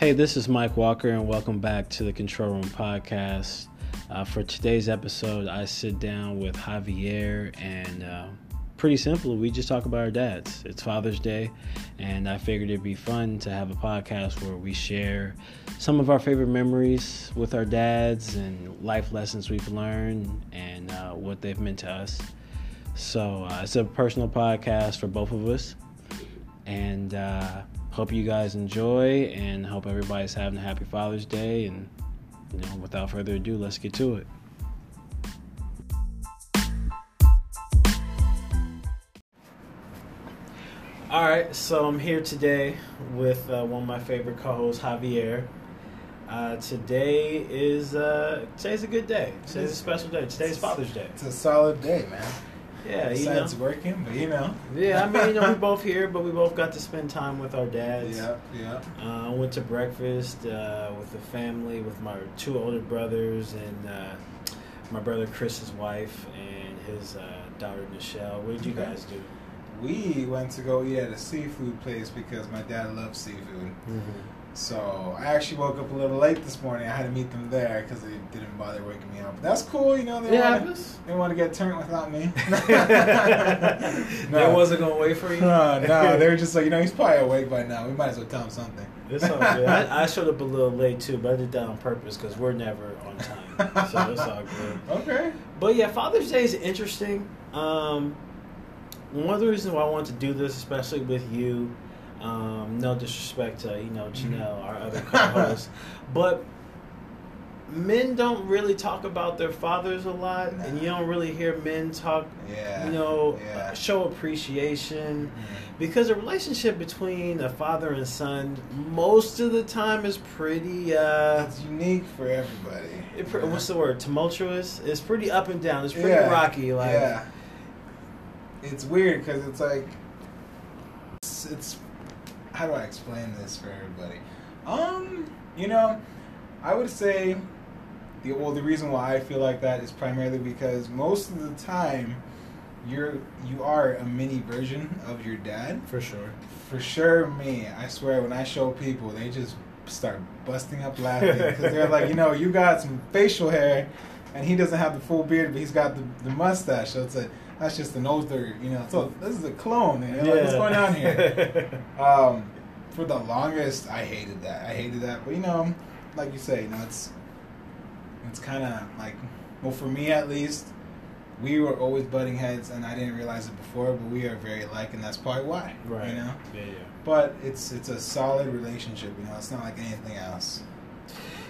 Hey, this is Mike Walker, and welcome back to the Control Room Podcast. Uh, for today's episode, I sit down with Javier, and uh, pretty simple, we just talk about our dads. It's Father's Day, and I figured it'd be fun to have a podcast where we share some of our favorite memories with our dads and life lessons we've learned and uh, what they've meant to us. So uh, it's a personal podcast for both of us, and uh, hope you guys enjoy and hope everybody's having a happy Father's Day. And, you know, without further ado, let's get to it. All right, so I'm here today with uh, one of my favorite co-hosts, Javier. Uh, today is uh, today's a good day. Today's a special day. Today's Father's Day. It's a solid day, man. Yeah, you know. Besides working, but you know. Yeah, I mean, you know, we both here, but we both got to spend time with our dads. Yeah, yeah. Uh, I went to breakfast uh, with the family, with my two older brothers and uh, my brother Chris's wife and his uh, daughter Michelle. What did you Okay. guys do? We went to go eat at a seafood place because my dad loves seafood. So I actually woke up a little late this morning. I had to meet them there because they didn't bother waking me up. But that's cool, you know. They Yeah, want happens. they want to get turned without me. no. They wasn't gonna wait for you. No, no, they were just like, you know, he's probably awake by now. We might as well tell him something. It's all good. I, I showed up a little late too, but I did that on purpose because we're never on time, so it's all good. Okay. But yeah, Father's Day is interesting. Um, one of the reasons why I wanted to do this, especially with you, um, no disrespect to you know Janelle, our other co-host, but men don't really talk about their fathers a lot, and you don't really hear men talk, Yeah. you know, Yeah. uh, show appreciation. Mhm. Because a relationship between a father and son, most of the time, is pretty. Uh, It's unique for everybody. it, you what's the word? Tumultuous. It's pretty up and down. It's pretty Yeah, rocky. Like, yeah. It's weird because it's like it's, it's how do I explain this for everybody? Um, you know, I would say the well the reason why I feel like that is primarily because most of the time you're you are a mini version of your dad. for sure. For sure, me. I swear, when I show people, they just start busting up laughing because they're like, you know, you got some facial hair, and he doesn't have the full beard, but he's got the, the mustache. So it's a that's just an older, you know. So this is a clone. And you're like, what's going on here? um, for the longest, I hated that. I hated that. But you know, like you say, you know, it's it's kind of like, well, for me at least, we were always butting heads, and I didn't realize it before, but we are very alike, and that's probably why. right. You know. Yeah, yeah. But it's it's a solid relationship. You know, it's not like anything else.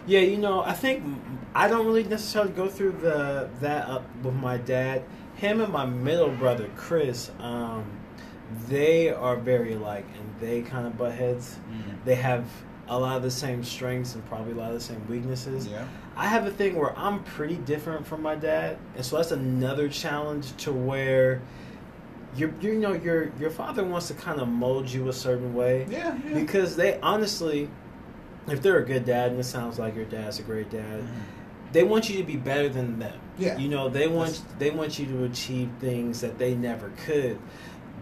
Yeah, you know, I think I don't really necessarily go through the that up with my dad. Him and my middle brother Chris, um, they are very alike, and they kind of butt heads. They have a lot of the same strengths and probably a lot of the same weaknesses. Yeah. I have a thing where I'm pretty different from my dad, and so that's another challenge to where your you know your your father wants to kind of mold you a certain way Yeah. yeah. because they honestly, if they're a good dad, and it sounds like your dad's a great dad, Mhm. They want you to be better than them. Yeah. You know, they want That's- they want you to achieve things that they never could.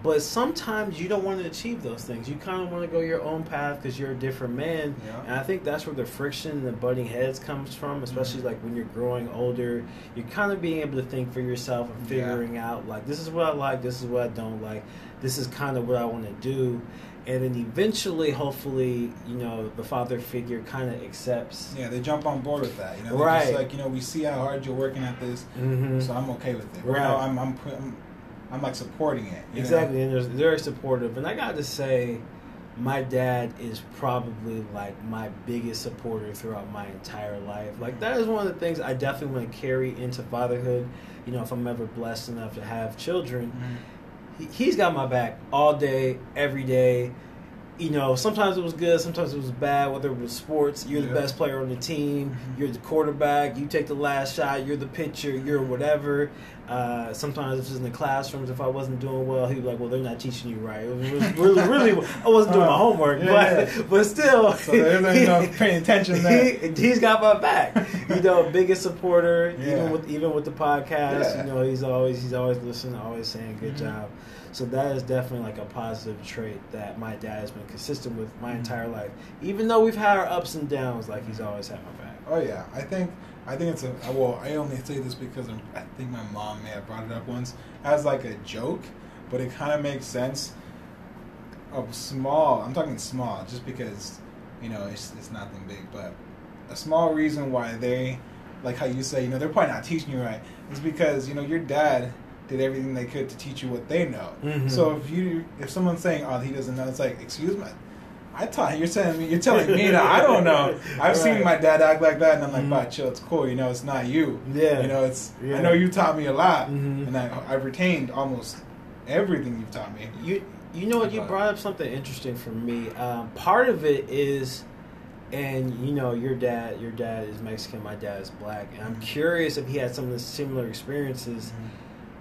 But sometimes you don't want to achieve those things. You kind of want to go your own path because you're a different man. Yeah. And I think that's where the friction and the butting heads comes from, especially Mhm. like when you're growing older. You're kind of being able to think for yourself and Yeah. figuring out like this is what I like, this is what I don't like, this is kind of what I want to do. And then eventually, hopefully, you know, the father figure kind of accepts. Yeah, they jump on board with that. You know, They're Right. like you know, we see how hard you're working at this, Mm-hmm. so I'm okay with it. You Right. know, I'm I'm I'm, I'm like supporting it. you know? Exactly, and they're very supportive. And I got to say, my dad is probably like my biggest supporter throughout my entire life. Like that is one of the things I definitely want to carry into fatherhood. You know, if I'm ever blessed enough to have children, Mhm. He, he's got my back all day, every day. You know, sometimes it was good, sometimes it was bad. Whether it was sports, you're the Yeah. best player on the team, Mhm. you're the quarterback, you take the last shot, you're the pitcher, you're whatever. Uh, sometimes if it's in the classrooms, if I wasn't doing well, he'd be like, "Well, they're not teaching you right." It was really, really, I wasn't doing my homework, Yeah, but yeah. but still, So they're, they're not paying attention there. he, he's got my back. You know, biggest supporter, even with even with the podcast. You know, he's always he's always listening, always saying good Mhm. job. So that is definitely like a positive trait that my dad has been consistent with my Mhm. entire life. Even though we've had our ups and downs, like he's always had my back. Oh yeah, I think I think it's a well. I only say this because I'm, I think my mom may have brought it up once as like a joke, but it kind of makes sense. Of small, I'm talking small, just because you know it's it's nothing big, but a small reason why they, like how you say, you know, they're probably not teaching you right, is because you know your dad did everything they could to teach you what they know. Mhm. So if you if someone's saying, oh, he doesn't know, it's like, excuse me. I taught you're telling me you're telling me that I don't know. I've seen my dad act like that, and I'm like. "Bah, chill, it's cool. You know, it's not you. Yeah. You know, it's. Yeah. I know you taught me a lot, Mhm. and I I've retained almost everything you've taught me. You you know what? You brought up something interesting for me. Um, part of it is, and you know, your dad your dad is Mexican, my dad is black, and I'm Mhm. curious if he had some of the similar experiences.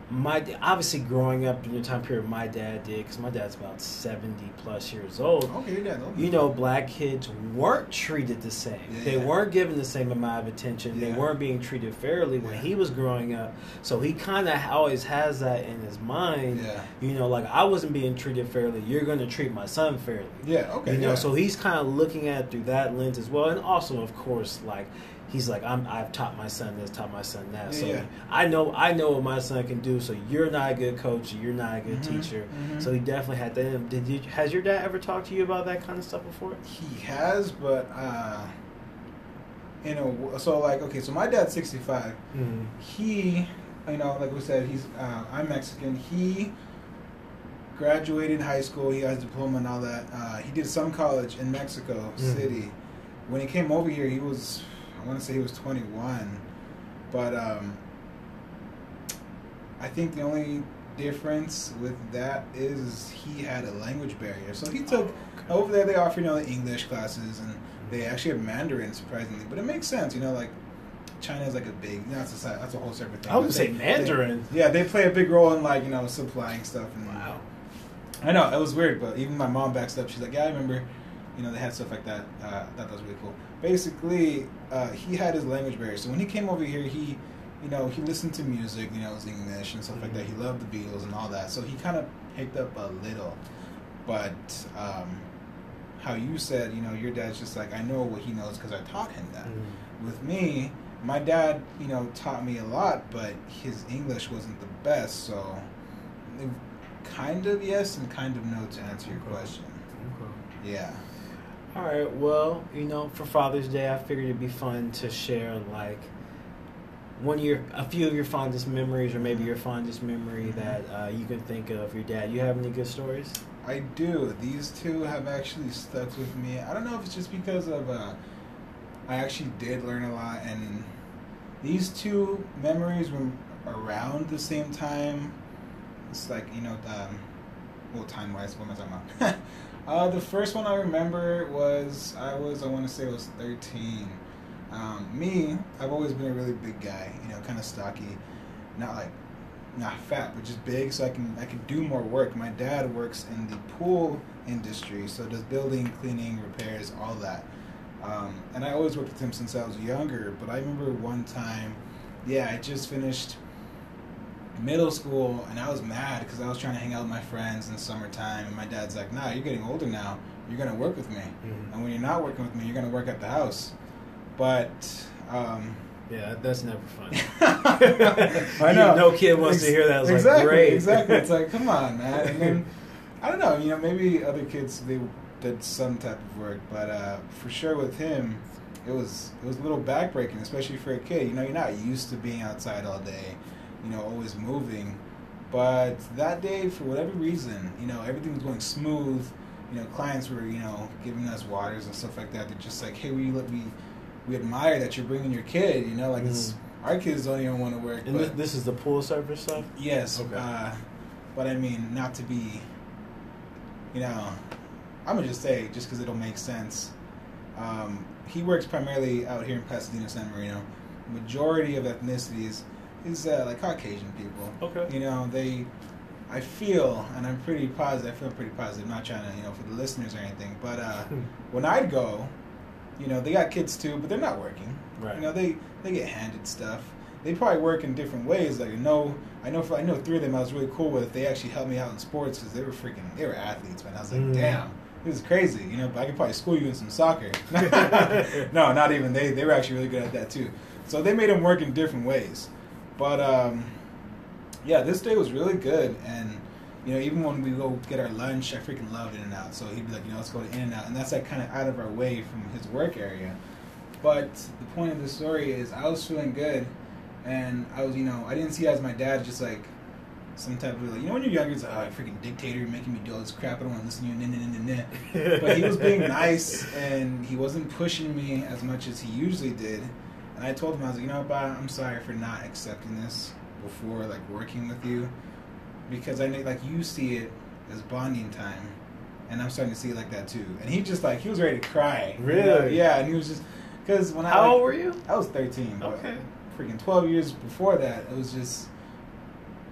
My obviously growing up in the time period my dad did, because my dad's about seventy plus years old. Okay, your dad. Okay. You know, black kids weren't treated the same. Yeah, they yeah. weren't given the same amount of attention. They weren't being treated fairly when he was growing up. So he kind of always has that in his mind. Yeah. You know, like I wasn't being treated fairly. You're going to treat my son fairly. Yeah. Okay. You know, yeah. so he's kind of looking at it through that lens as well, and also, of course, like he's like, I'm, I've taught my son this, taught my son that. So yeah. I know, I know what my son can do. So you're not a good coach. You're not a good Mhm, teacher. mhm. So he definitely had that. Did you? Has your dad ever talked to you about that kind of stuff before? He has, but uh, you know, so like, okay, so my dad's 65. Mm. He, you know, like we said, he's uh, I'm Mexican. He graduated high school. He has a diploma and all that. Uh, he did some college in Mexico Mhm. City. When he came over here, he was I want to say he was 21, but um, I think the only difference with that is he had a language barrier. So he took over there. They offer you know the English classes and they actually have Mandarin surprisingly, but it makes sense. You know, like China is like a big. You know, that's a that's a whole separate thing. I would say Mandarin. they- yeah, they play a big role in like you know supplying stuff. And, Wow. I know it was weird, but even my mom backs up. She's like, "Yeah, I remember." You know, they had stuff like that. Uh, that was really cool. Basically, uh, he had his language barrier. So when he came over here, he, you know, he listened to music. You know, it was English and stuff like that. He loved the Beatles and all that. So he kind of picked up a little. But um, how you said, you know, your dad's just like, I know what he knows because I taught him that. Mm. With me, my dad, you know, taught me a lot, but his English wasn't the best. So, kind of yes and kind of no to answer your question. Okay. Yeah. All right. Well, you know, for Father's Day, I figured it'd be fun to share like one of your, a few of your fondest memories, or maybe your fondest memory that uh, you can think of your dad. You have any good stories? I do. These two have actually stuck with me. I don't know if it's just because of uh, I actually did learn a lot, and these two memories were around the same time. It's like you know, um, well, time wise, what am I talking about? uh, the first one I remember was I was I want to say I was thirteen. Um, me, I've always been a really big guy, you know, kind of stocky, not like not fat, but just big, so I can I can do more work. My dad works in the pool industry, so does building, cleaning, repairs, all that. Um, and I always worked with him since I was younger. But I remember one time, yeah, I just finished middle school, and I was mad because I was trying to hang out with my friends in the summertime, and my dad's like, "Nah, you're getting older now. You're gonna work with me, Mm. and when you're not working with me, you're gonna work at the house." But um, Yeah, that's never fun. I know. No kid wants to hear that. It's exactly, like, great. exactly. It's like, come on, man. And then I don't know. You know, maybe other kids they did some type of work, but uh, for sure with him, it was it was a little backbreaking, especially for a kid. You know, you're not used to being outside all day. You know, always moving. But that day, for whatever reason, you know, everything was going smooth. You know, clients were you know giving us waters and stuff like that. They're just like, hey, we we we admire that you're bringing your kid. You know, like it's our kids don't even want to work. And but this, this is the pool service stuff. Yes, Okay. uh, but I mean, not to be, you know, I'm gonna just say just because it'll make sense. Um, he works primarily out here in Pasadena, San Marino. Majority of ethnicities, is uh, like Caucasian people. Okay. You know, they. I feel, and I'm pretty positive. I feel pretty positive. I'm not trying to, you know, for the listeners or anything. But uh, when I'd go, you know, they got kids too, but they're not working. Right. You know, they they get handed stuff. They probably work in different ways. Like I know, I know, I know three of them I was really cool with. They actually helped me out in sports because they were freaking, they were athletes, man. I was like, Mm. damn, this is crazy. You know, but I could probably school you in some soccer. no, not even. They they were actually really good at that too. So they made them work in different ways. But um, yeah, this day was really good, and you know, even when we go get our lunch, I freaking loved In-N-Out. So he'd be like, you know, let's go to In-N-Out, and that's like kind of out of our way from his work area. But the point of the story is, I was feeling good, and I was, you know, I didn't see it as my dad just like some type of like, you know, when you're younger, it's like, oh, freaking dictator, you're making me do all this crap. I don't want to listen to you. Nah, nah, nah, nah, nah. But he was being nice, and he wasn't pushing me as much as he usually did. And I told him, I was like, you know, Bob, I'm sorry for not accepting this before, like working with you, because I know, like, you see it as bonding time, and I'm starting to see it like that too. And he just like he was ready to cry. you know? Really? Yeah, and he was just because when I How like, old were you? I was 13. Okay. Freaking 12 years before that, it was just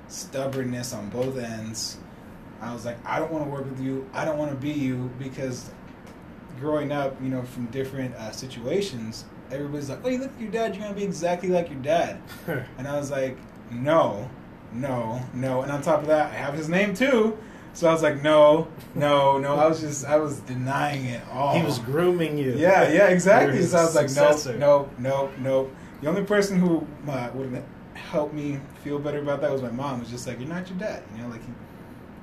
stubbornness on both ends. I was like, I don't want to work with you. I don't want to be you because growing up, you know, from different uh, situations, everybody's like, oh, you look at your dad, you're to be exactly like your dad. And I was like, no, no, no. And on top of that, I have his name too. So I was like, no, no, no. I was just, I was denying it all. He was grooming you. Yeah, yeah, exactly. So I was like, no, successor. no, no, no. The only person who uh, would help me feel better about that was my mom. Was just like, you're not your dad. You know, like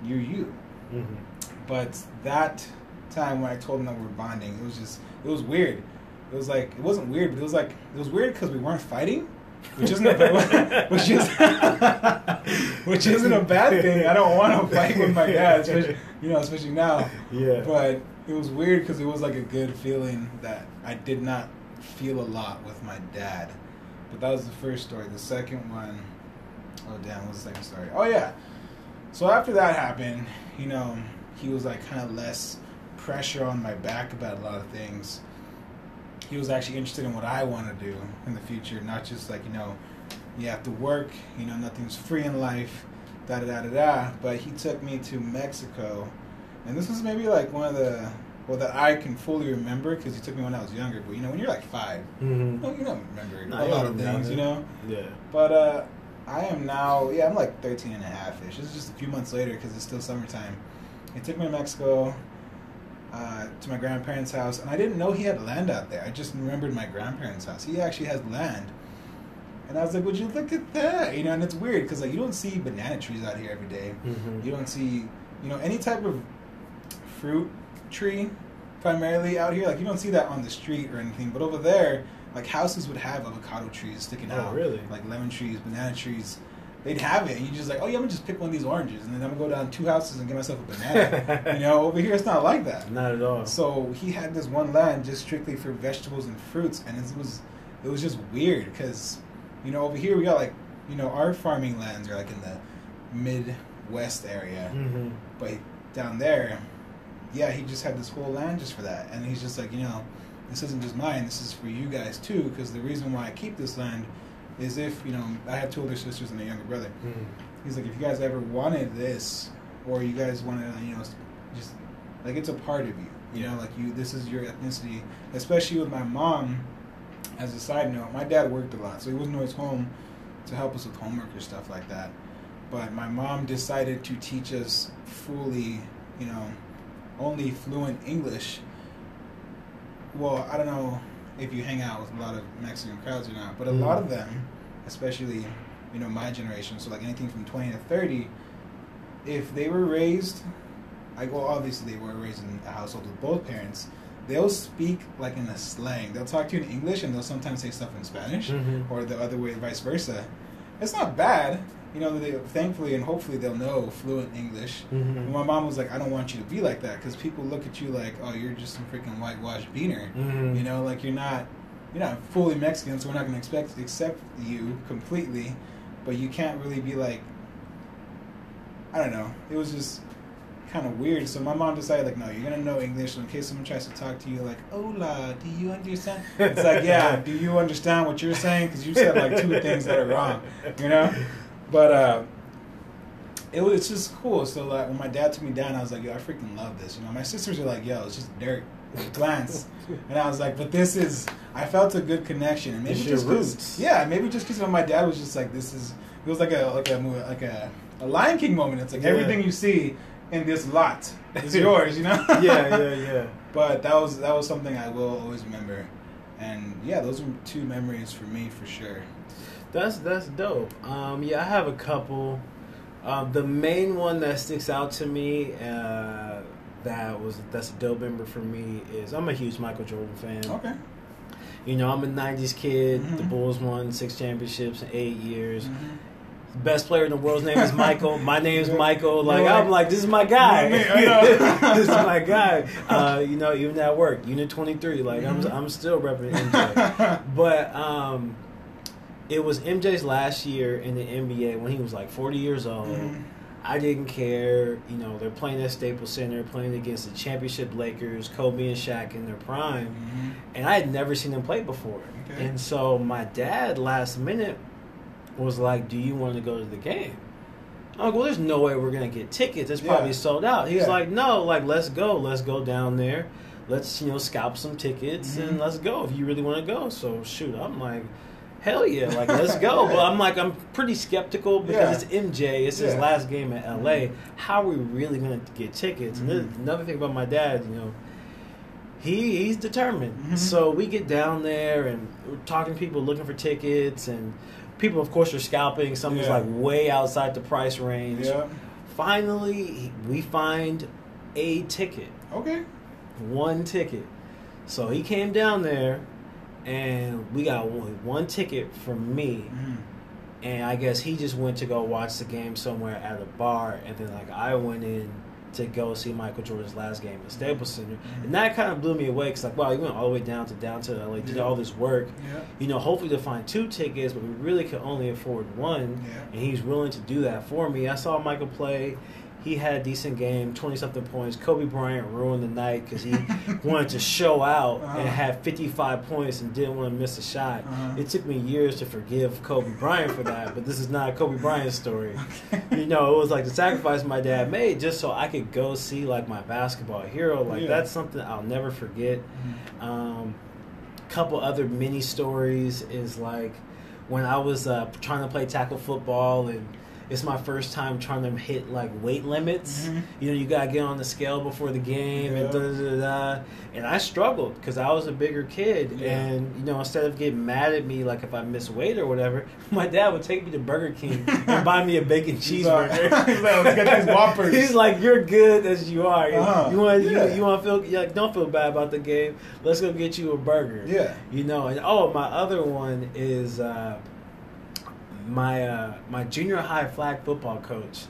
you're you. Mhm. But that time when I told him that we were bonding, it was just, it was weird. It was like, it wasn't weird, but it was like, it was weird because we weren't fighting, which isn't, a, which is, which isn't a bad thing. I don't want to fight with my dad, especially, you know, especially now. Yeah. But it was weird because it was like a good feeling that I did not feel a lot with my dad. But that was the first story. The second one, oh damn, what's the second story? Oh yeah. So after that happened, you know, he was like kind of less pressure on my back about a lot of things. He was actually interested in what I want to do in the future, not just like, you know, you have to work, you know, nothing's free in life, da da da da da. But he took me to Mexico, and this was maybe like one of the, well, that I can fully remember because he took me when I was younger. But you know, when you're like five, Mhm. well, you don't remember No, a lot don't of things, you know. Yeah. But uh, I am now, yeah, I'm like 13 and a half ish. This is just a few months later because it's still summertime. He took me to Mexico uh, to my grandparents' house, and I didn't know he had land out there. I just remembered my grandparents' house. He actually has land. And I was like, would you look at that? You know, and it's weird because like you don't see banana trees out here every day. Mhm. You don't see, you know, any type of fruit tree primarily out here. Like you don't see that on the street or anything. But over there, like houses would have avocado trees sticking Oh, out. really? Like lemon trees, banana trees. They'd have it. And you just like, oh yeah, I'm gonna just pick one of these oranges, and then I'm gonna go down two houses and get myself a banana. you know, over here it's not like that. Not at all. So he had this one land just strictly for vegetables and fruits, and it was it was just weird because you know over here we got like you know our farming lands are like in the Midwest area, hmm but down there, yeah, he just had this whole land just for that, and he's just like you know this isn't just mine, this is for you guys too, because the reason why I keep this land is if you know I have two older sisters and a younger brother. hmm He's like, if you guys ever wanted this, or you guys wanted, you know, just like it's a part of you. You know, like you, this is your ethnicity. Especially with my mom. As a side note, my dad worked a lot, so he wasn't always home to help us with homework or stuff like that. But my mom decided to teach us fully, you know, only fluent English. Well, I don't know if you hang out with a lot of Mexican crowds or not, but a lot Mhm. of them, especially you know my generation, so like anything from twenty to thirty, if they were raised, like well obviously they were raised in a household with both parents, they'll speak like in a slang. They'll talk to you in English and they'll sometimes say stuff in Spanish, Mhm. or the other way, vice versa. It's not bad, you know. They thankfully and hopefully they'll know fluent English. Mhm. And my mom was like, I don't want you to be like that because people look at you like, oh, you're just some freaking whitewashed beaner. Mhm. You know, like you're not, you're not fully Mexican, so we're not going to expect accept you completely, but you can't really be like, I don't know. It was just kind of weird. So my mom decided like, no, you're gonna know English. So in case someone tries to talk to you, like, hola, do you understand? It's like, yeah, do you understand what you're saying? Because you said like two things that are wrong, you know. But uh, it was it's just cool. So like when my dad took me down, I was like, yo, I freaking love this. You know, my sisters are like, yo, it's just dirt. glance, and I was like, but this is. I felt a good connection, and maybe It's just 'cause- roots. yeah, maybe just because my dad was just like, this is. It was like a like a movie, like a, a Lion King moment. It's like Yeah. everything you see in this lot is yours, you know. yeah, yeah, yeah. But that was that was something I will always remember, and yeah, those are two memories for me for sure. That's that's dope. Um, yeah, I have a couple. Um, the main one that sticks out to me uh, that was that's a dope member for me is I'm a huge Michael Jordan fan. Okay. You know, I'm a '90s kid. The Mhm. Bulls won six championships in eight years. Mhm. Best player in the world's name is Michael. My name's. Michael. Like I'm like- this is my guy. You know me, I know. this is my guy. Uh, you know, even at work, Unit 23. Like I'm, Mhm. I'm still representing MJ. But um, it was MJ's last year in the NBA when he was like 40 years old. Mhm. I didn't care. You know, they're playing at Staples Center, playing against the championship Lakers, Kobe and Shaq in their prime, Mhm. and I had never seen them play before. Okay. And so my dad, last minute, was like, "Do you want to go to the game?" I'm like, "Well, there's no way we're gonna get tickets. It's probably Yeah. sold out." He's Yeah. like, "No, like let's go. Let's go down there. Let's you know scalp some tickets Mhm. and let's go if you really want to go." So shoot, I'm like. Hell yeah, like let's go. But I'm like I'm pretty skeptical because Yeah. it's MJ. It's his last game at LA. How are we really gonna get tickets? And Mhm. then another thing about my dad, you know, he he's determined. Mhm. So we get down there and we're talking to people looking for tickets, and people, of course, are scalping. Something's Yeah. like way outside the price range. Yeah. Finally, we find a ticket, Okay. one ticket. So he came down there, and we got one, one ticket from me. Mhm. And I guess he just went to go watch the game somewhere at a bar, and then like I went in to go see Michael Jordan's last game at Staples Center, Mhm. and that kind of blew me away. Cause like, wow, he went all the way down to downtown LA, did Yeah. all this work, Yeah. you know, hopefully to find two tickets, but we really could only afford one, Yeah. and he's willing to do that for me. I saw Michael play. He had a decent game, twenty something points. Kobe Bryant ruined the night because he wanted to show out Uh-huh. and had fifty five points and didn't want to miss a shot. Uh-huh. It took me years to forgive Kobe Bryant for that, but this is not Kobe Bryant's story. You know, it was like the sacrifice my dad made just so I could go see like my basketball hero. Like Yeah. that's something I'll never forget. Mhm. Um, couple other mini stories is like when I was uh, trying to play tackle football and it's my first time trying to hit like weight limits. Mhm. You know, you gotta get on the scale before the game and Yeah. da da da da. And I struggled because I was a bigger kid, Yeah. and you know, instead of getting mad at me like if I miss weight or whatever, my dad would take me to Burger King and buy me a bacon cheeseburger. he's like, "Let's get these Whoppers." He's like, "You're good as you are. You- Uh-huh. You want Yeah. you, you want to feel like, don't feel bad about the game. Let's go get you a burger." Yeah. You know, and oh, my other one is uh, my uh, my junior high flag football coach.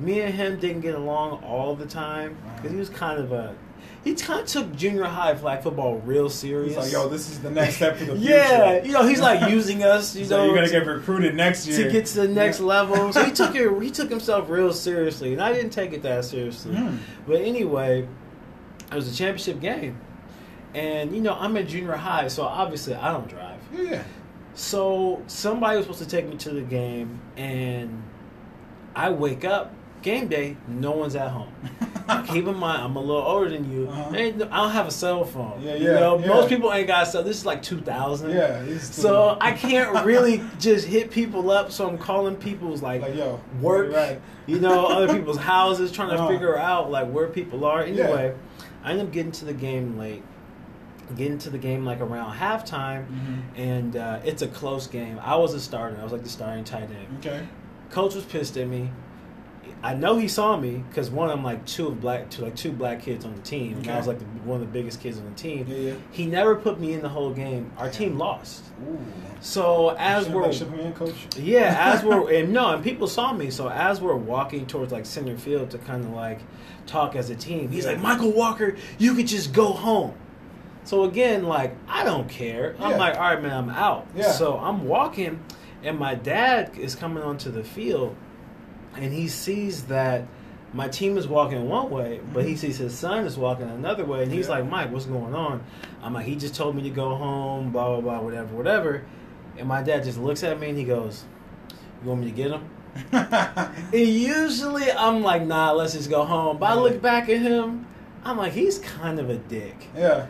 Me and him didn't get along all the time because he was kind of a he kind of took junior high flag football real serious. He's like, yo, this is the next step for the future. yeah, you know, he's like using us. You He's know, like, you're gonna to- get recruited next year to get to the next Yeah. level. So he took it. He took himself real seriously, and I didn't take it that seriously. Mm. But anyway, it was a championship game, and you know I'm at junior high, so obviously I don't drive. Yeah. So somebody was supposed to take me to the game, and I wake up game day. No one's at home. Keep in mind, I'm a little older than you. Uh-huh. I don't have a cell phone. Yeah, You yeah, know, yeah. most people ain't got a cell. This is like 2000. Yeah. So I can't really just hit people up. So I'm calling people's like, like yo work, Right. you know, other people's houses, trying to Uh-huh. figure out like where people are. Anyway, I end up getting to the game late. Getting to the game like around halftime, Mhm. and uh, it's a close game. I was a starter. I was like the starting tight end. Okay. Coach was pissed at me. I know he saw me because one, I'm like two of black, two like two black kids on the team, and I was like the, one of the biggest kids on the team. Yeah. Yeah. He never put me in the whole game. Our team lost. Ooh. So as we're coach. yeah, as we're and no, and people saw me. So as we're walking towards like center field to kind of like talk as a team, he's Yeah. like, Michael Walker, you could just go home. So again, like I don't care. I'm Yeah. like, all right, man, I'm out. Yeah. So I'm walking, and my dad is coming onto the field, and he sees that my team is walking one way, but he mm-hmm. sees his son is walking another way, and he's Yeah. like, Mike, what's going on? I'm like, he just told me to go home, blah blah blah, whatever, whatever. And my dad just looks at me and he goes, "You want me to get him?" And usually I'm like, "Nah, let's just go home." But I look back at him, I'm like, he's kind of a dick. yeah.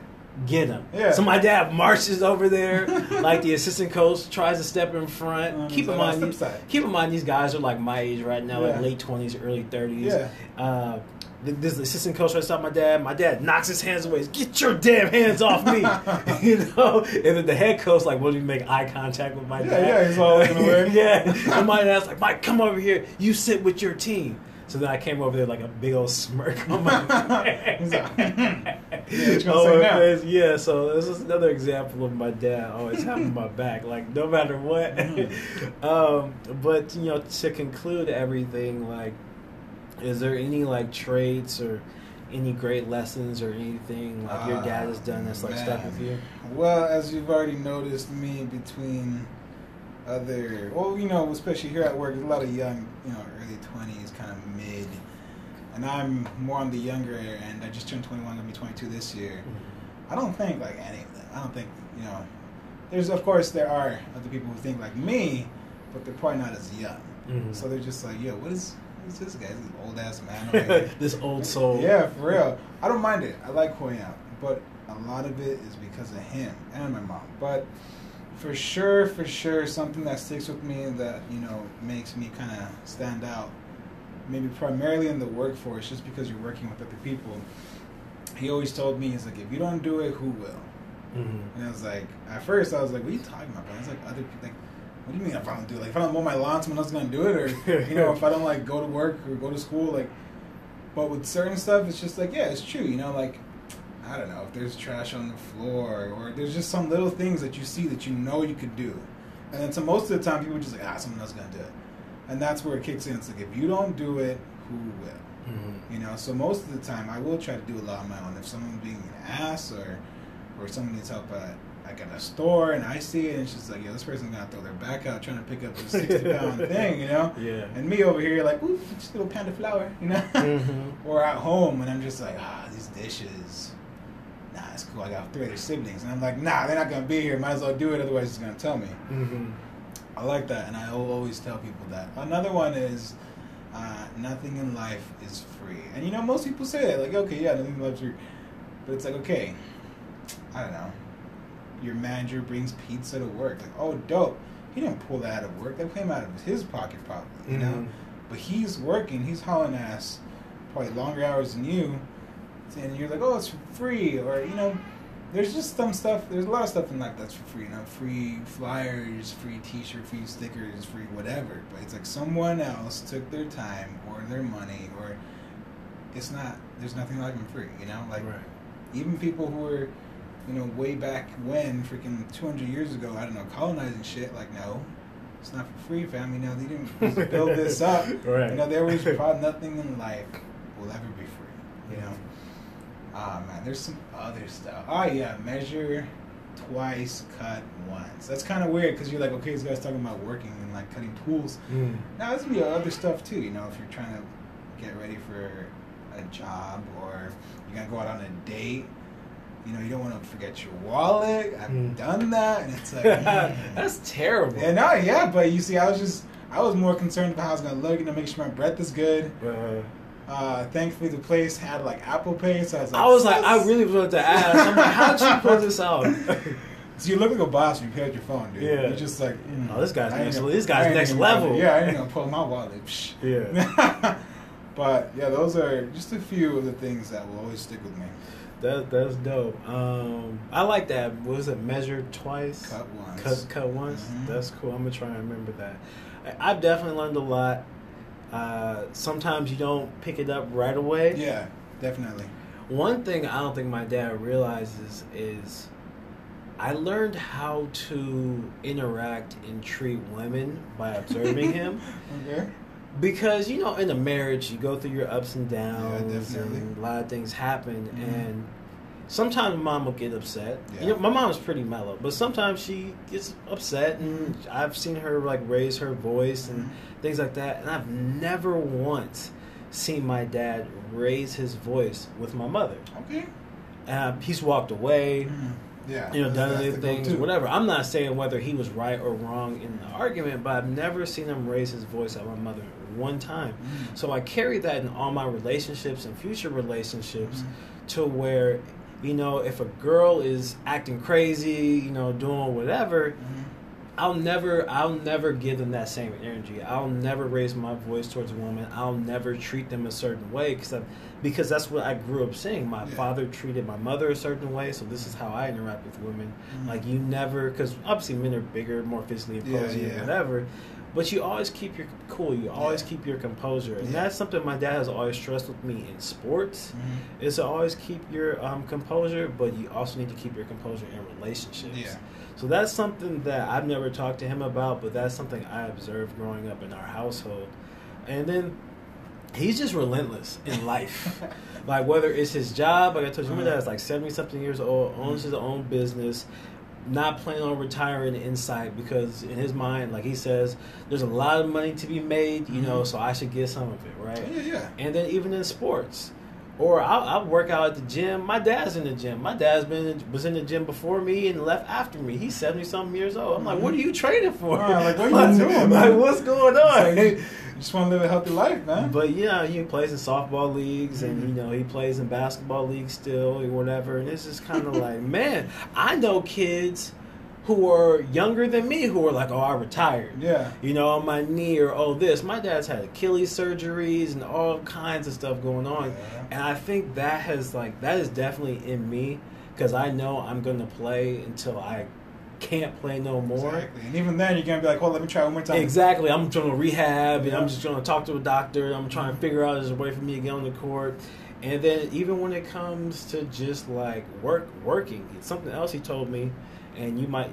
Get him. Yeah. So my dad marches over there, like the assistant coach tries to step in front. Um, keep in mind, keep in mind, these guys are like my age right now, Yeah. like late twenties, early thirties. Yeah. Uh, this assistant coach tries to stop my dad. My dad knocks his hands away. Get your damn hands off me, you know. And then the head coach like, "What do you make eye contact with my Yeah, dad?" yeah, he's all looking away. yeah. And my dad's like, "Mike, come over here. You sit with your team." So then I came over there like a big old smirk on my face. Yeah, what you gonna On say my now? face. Yeah, so this is another example of my dad always having my back, like no matter what. Mm-hmm. um, but you know, to conclude everything, like, is there any like traits or any great lessons or anything like your dad has done that's like stuck with you? Well, as you've already noticed, me between other, well, you know, especially here at work, there's a lot of young, you know, early twenties, kind of mid, and I'm more on the younger end. I just turned 21, gonna be 22 this year. I don't think like any of them. I don't think you know. There's of course there are other people who think like me, but they're probably not as young. Mhm. So they're just like, yo, what is who's this guy? This old ass man. this old soul. Yeah, for real. I don't mind it. I like Hoi Am, but a lot of it is because of him and my mom. But for sure, for sure, something that sticks with me that you know makes me kind of stand out, maybe primarily in the workforce, just because you're working with other people. He always told me, he's like, if you don't do it, who will? Mhm. And I was like, at first I was like, what are you talking about? But I was like, other people, like, what do you mean if I don't do it? Like, if I don't mow my lawn, someone else is gonna do it, or you know, if I don't like go to work or go to school, like. But with certain stuff, it's just like, yeah, it's true. You know, like, I don't know if there's trash on the floor or there's just some little things that you see that you know you could do, and then so most of the time people are just like, ah, someone else is gonna do it, and that's where it kicks in. It's like if you don't do it, who will? Mhm. You know, so most of the time I will try to do a lot on my own. If someone's being an ass or or someone needs help at like at a store and I see it and it's just like, yo, this person's gonna throw their back out trying to pick up a sixty pound thing, you know? Yeah. And me over here like, ooh, just a little panda flower, you know? Mhm. or at home and I'm just like, ah, these dishes. Nah, it's cool. I got three other siblings, and I'm like, nah, they're not gonna be here. Might as well do it, otherwise, it's gonna tell me. Mhm. I like that, and I always tell people that. Another one is uh, nothing in life is free, and you know most people say that, like, okay, yeah, nothing in life is free, but it's like, okay, I don't know. Your manager brings pizza to work, like, oh, dope. He didn't pull that out of work; that came out of his pocket, probably, you know. Mhm. But he's working; he's hauling ass, probably longer hours than you, and you're like, oh, it's for free, or you know, there's just some stuff. There's a lot of stuff in life that's for free. You know, free flyers, free T-shirt, free stickers, free whatever. But it's like someone else took their time or their money, or it's not. There's nothing like them free. You know, like Right. even people who were, you know, way back when, freaking 200 years ago, I don't know, colonizing shit. Like, no, it's not for free, fam. You know, they didn't build this up. Right. You know, there was probably nothing in life will ever be free. You know. Ah man, there's some other stuff. Oh yeah, measure twice, cut once. That's kind of weird because you're like, okay, this guy's talking about working and like cutting tools. Mm. Now there's gonna be other stuff too. You know, if you're trying to get ready for a job or you're gonna go out on a date. You know, you don't want to forget your wallet. I've Mm. done that, and it's like, mm. That's terrible. and no, yeah, but you see, I was just, I was more concerned about how I was gonna look, you know, make sure my breath is good. Uh, Uh, thankfully, the place had like Apple Pay, so I was like, I was like, I really wanted to ask. I'm like, how'd you pull this out? So you look like a boss when you pay with your phone, dude. Yeah. You're just like, mm, Oh, this guy's I next- gonna- this guy's next gonna- level. Yeah, I ain't gonna pull my wallet. Yeah, but yeah, those are just a few of the things that will always stick with me. that that's dope. Um, I like that. What was it? Measured twice, Cut once. cut, cut once. Mhm. That's cool. I'm gonna try and remember that. I, I've definitely learned a lot. Uh, sometimes you don't pick it up right away. Yeah, definitely. One thing I don't think my dad realizes is I learned how to interact and treat women by observing him. Okay. Because you know, in a marriage, you go through your ups and downs, definitely. and a lot of things happen. Mhm. And sometimes mom will get upset. Yeah. You know, my mom's pretty mellow, but sometimes she gets upset, and I've seen her like raise her voice and Mhm. things like that. And I've never once seen my dad raise his voice with my mother. Okay. Uh, he's walked away, Mm. Yeah. you know, done other things, whatever. I'm not saying whether he was right or wrong in the argument, but I've never seen him raise his voice at my mother one time. Mm. So I carry that in all my relationships and future relationships Mhm. to where, you know, if a girl is acting crazy, you know, doing whatever, Mhm. I'll never I'll never give them that same energy. I'll never raise my voice towards a woman. I'll never treat them a certain way because because that's what I grew up seeing. My Yeah. father treated my mother a certain way, so this is how I interact with women. Mhm. Like you never because obviously men are bigger, more physically Yeah, imposing, yeah. whatever. But you always keep your cool. You always Yeah. keep your composure, and Yeah. that's something my dad has always stressed with me in sports. Mhm. Is to always keep your um, composure, but you also need to keep your composure in relationships. Yeah. So that's something that I've never talked to him about, but that's something I observed growing up in our household. And then he's just relentless in life. like whether it's his job, like I told you, my Uh-huh. dad's like seventy something years old, owns his own business, not planning on retiring inside because in his mind, like he says, there's a lot of money to be made, you know, Mhm. so I should get some of it, right? Yeah, yeah. And then even in sports. Or I'll, I'll work out at the gym. My dad's in the gym. My dad's been was in the gym before me and left after me. He's seventy something years old. I'm like, what are you training for? Right, like, what are you doing, Like, what's going on? like, just want to live a healthy life, man. But yeah, he plays in softball leagues, and Mhm. you know he plays in basketball leagues still, or whatever. And it's just kind of like, man, I know kids who are younger than me who are like, oh, I retired. yeah. You know, on my knee or oh this. My dad's had Achilles surgeries and all kinds of stuff going on, Yeah. and I think that has like that is definitely in me because I know I'm gonna play until I can't play no more. Exactly. And even then, you're gonna be like, "Well, let me try one more time." Exactly. I'm trying to rehab, and I'm just going to talk to a doctor. I'm trying to figure out there's a way for me to get on the court. And then even when it comes to just like work, working, it's something else he told me, and you might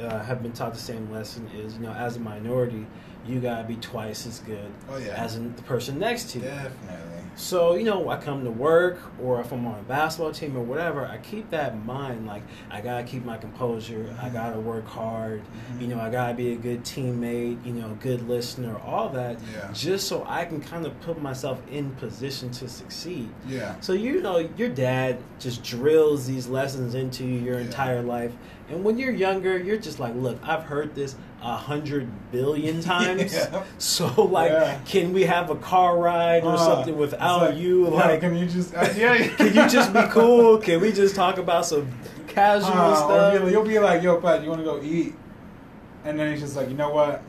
uh, have been taught the same lesson is, you know, as a minority, you gotta be twice as good Oh yeah. as the person next to you. Definitely. So, you know, I come to work or if I'm on a basketball team or whatever, I keep that in mind. Like, I gotta keep my composure. I Mhm. gotta work hard. Mhm. You know, I gotta be a good teammate, you know, good listener, all that. Yeah. Just so I can kind of put myself in position to succeed. Yeah. So, you know, your dad just drills these lessons into you your Yeah. entire life. And when you're younger, you're just like, look, I've heard this a hundred billion times. Yeah. So, like, Yeah. can we have a car ride or Uh, something without like, you? yeah, Like, can you just? Uh, yeah. can you just be cool? Can we just talk about some casual Uh, stuff? you'll, you'll be like, "Yo, Pat, you want to go eat?" And then he's just like, "You know what?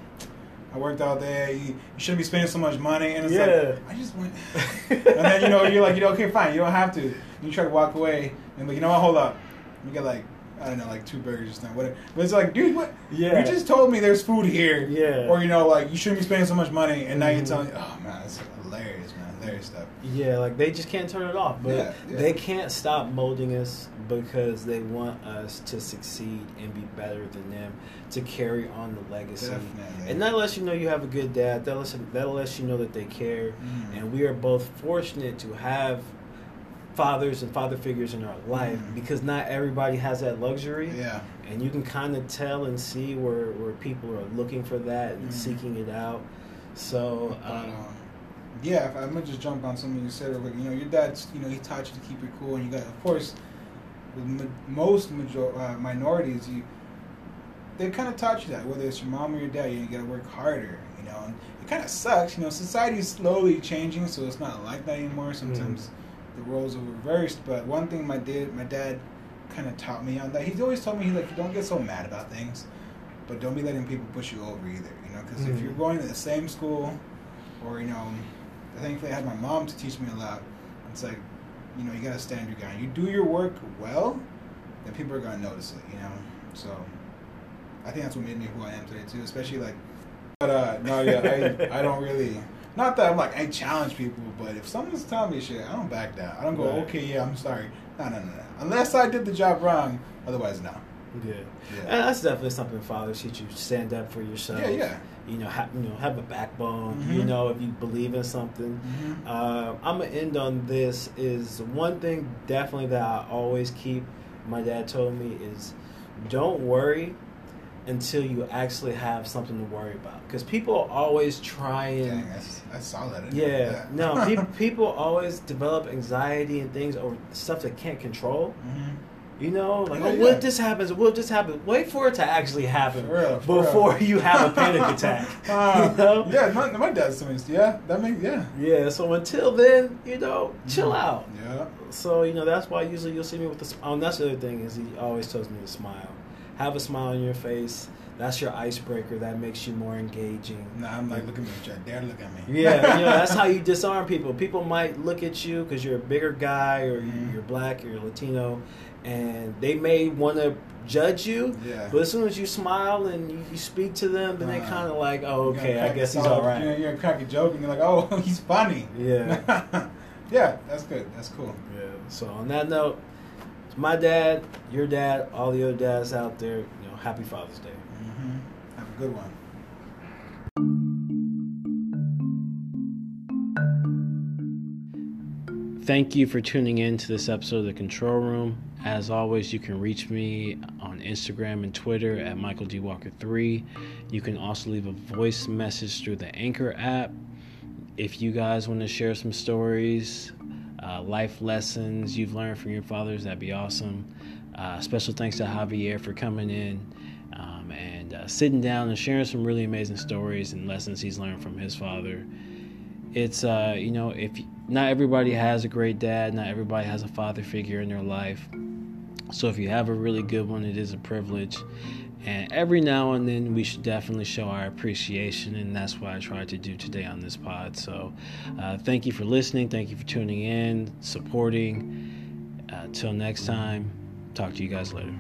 I worked all day. You, shouldn't be spending so much money." And it's Yeah. like, I just went. and then you know you're like, you know, okay, fine. You don't have to. You try to walk away and like, you know what? Hold up. You get like. I don't know, like two burgers or something, whatever. But it's like, dude, what? Yeah. You just told me there's food here. Yeah. Or you know, like you shouldn't be spending so much money, and now you're telling, me, oh man, it's hilarious, man, hilarious stuff. Yeah, like they just can't turn it off. But Yeah, yeah. they can't stop molding us because they want us to succeed and be better than them, to carry on the legacy. Definitely. And that lets you know you have a good dad. That lets, that lets you know that they care. Mm. And we are both fortunate to have fathers and father figures in our life Mm. because not everybody has that luxury. Yeah. and you can kind of tell and see where, where people are looking for that and Mhm. seeking it out. So, um, um, yeah, if I'm gonna just jump on something you said. Like, you know, your dad's, you know, he taught you to keep it cool, and you got, of course, with ma- most major uh, minorities, you they kind of taught you that. Whether it's your mom or your dad, you gotta work harder. You know, and it kind of sucks. You know, society's slowly changing, so it's not like that anymore. Sometimes the roles are reversed. But one thing my dad, my dad, kind of taught me on that. He's always told me, he's like, don't get so mad about things, but don't be letting people push you over either. You know, because if Mhm. you're going to the same school, or you know, thankfully I had my mom to teach me a lot. It's like, you know, you gotta stand your ground. You do your work well, then people are gonna notice it. You know, so I think that's what made me who I am today too. Especially like, but uh, no, yeah, I I don't really. Not that I'm like I challenge people, but if someone's telling me shit, I don't back down. I don't go, Right. okay, yeah, I'm sorry. No, no, no, no. Unless I did the job wrong, otherwise no. yeah. Yeah. And that's definitely something fathers teach you. Stand up for yourself. Yeah, yeah. You know, have, you know, have a backbone. Mhm. You know, if you believe in something. Mm-hmm. Uh, I'm gonna end on this. Is one thing definitely that I always keep. My dad told me is, don't worry until you actually have something to worry about. Because people always try and Dang, solid. I didn't yeah, that. no, people people always develop anxiety and things over stuff they can't control. Mhm. You know, like Yeah, oh, yeah. what if this happens? What if this happens? Wait for it to actually happen For real, for before real. you have a panic attack. Uh, you know? Yeah, my, my dad's me. Yeah, that makes yeah. Yeah. So until then, you know, chill Mhm. out. Yeah. So you know that's why usually you'll see me with the. sm- Oh, and that's the other thing is he always tells me to smile. Have a smile on your face. That's your icebreaker. That makes you more engaging. Nah, I'm like, look at me, Jack. Dad, look at me. Yeah, you know that's how you disarm people. People might look at you because you're a bigger guy, or Mhm. you're black, or you're Latino, and they may want to judge you. Yeah. But as soon as you smile and you, you speak to them, then they Uh, kind of like, oh, okay, I guess he's all right. You're, you're a joke and you're like, oh, he's funny. Yeah. yeah, that's good. That's cool. Yeah. So on that note, it's my dad, your dad, all the other dads out there, you know, happy Father's Day. hmm Have a good one. Thank you for tuning in to this episode of The Control Room. As always, you can reach me on Instagram and Twitter at Michael D. Walker3. You can also leave a voice message through the Anchor app. If you guys want to share some stories, uh, life lessons you've learned from your fathers, that'd be awesome. Uh, special thanks to Javier for coming in um, and uh, sitting down and sharing some really amazing stories and lessons he's learned from his father. It's uh you know if not everybody has a great dad not everybody has a father figure in their life. So if you have a really good one it is a privilege and every now and then we should definitely show our appreciation and that's what i tried to do today on this pod. So uh, thank you for listening. Thank you for tuning in supporting. Uh, till next time talk to you guys later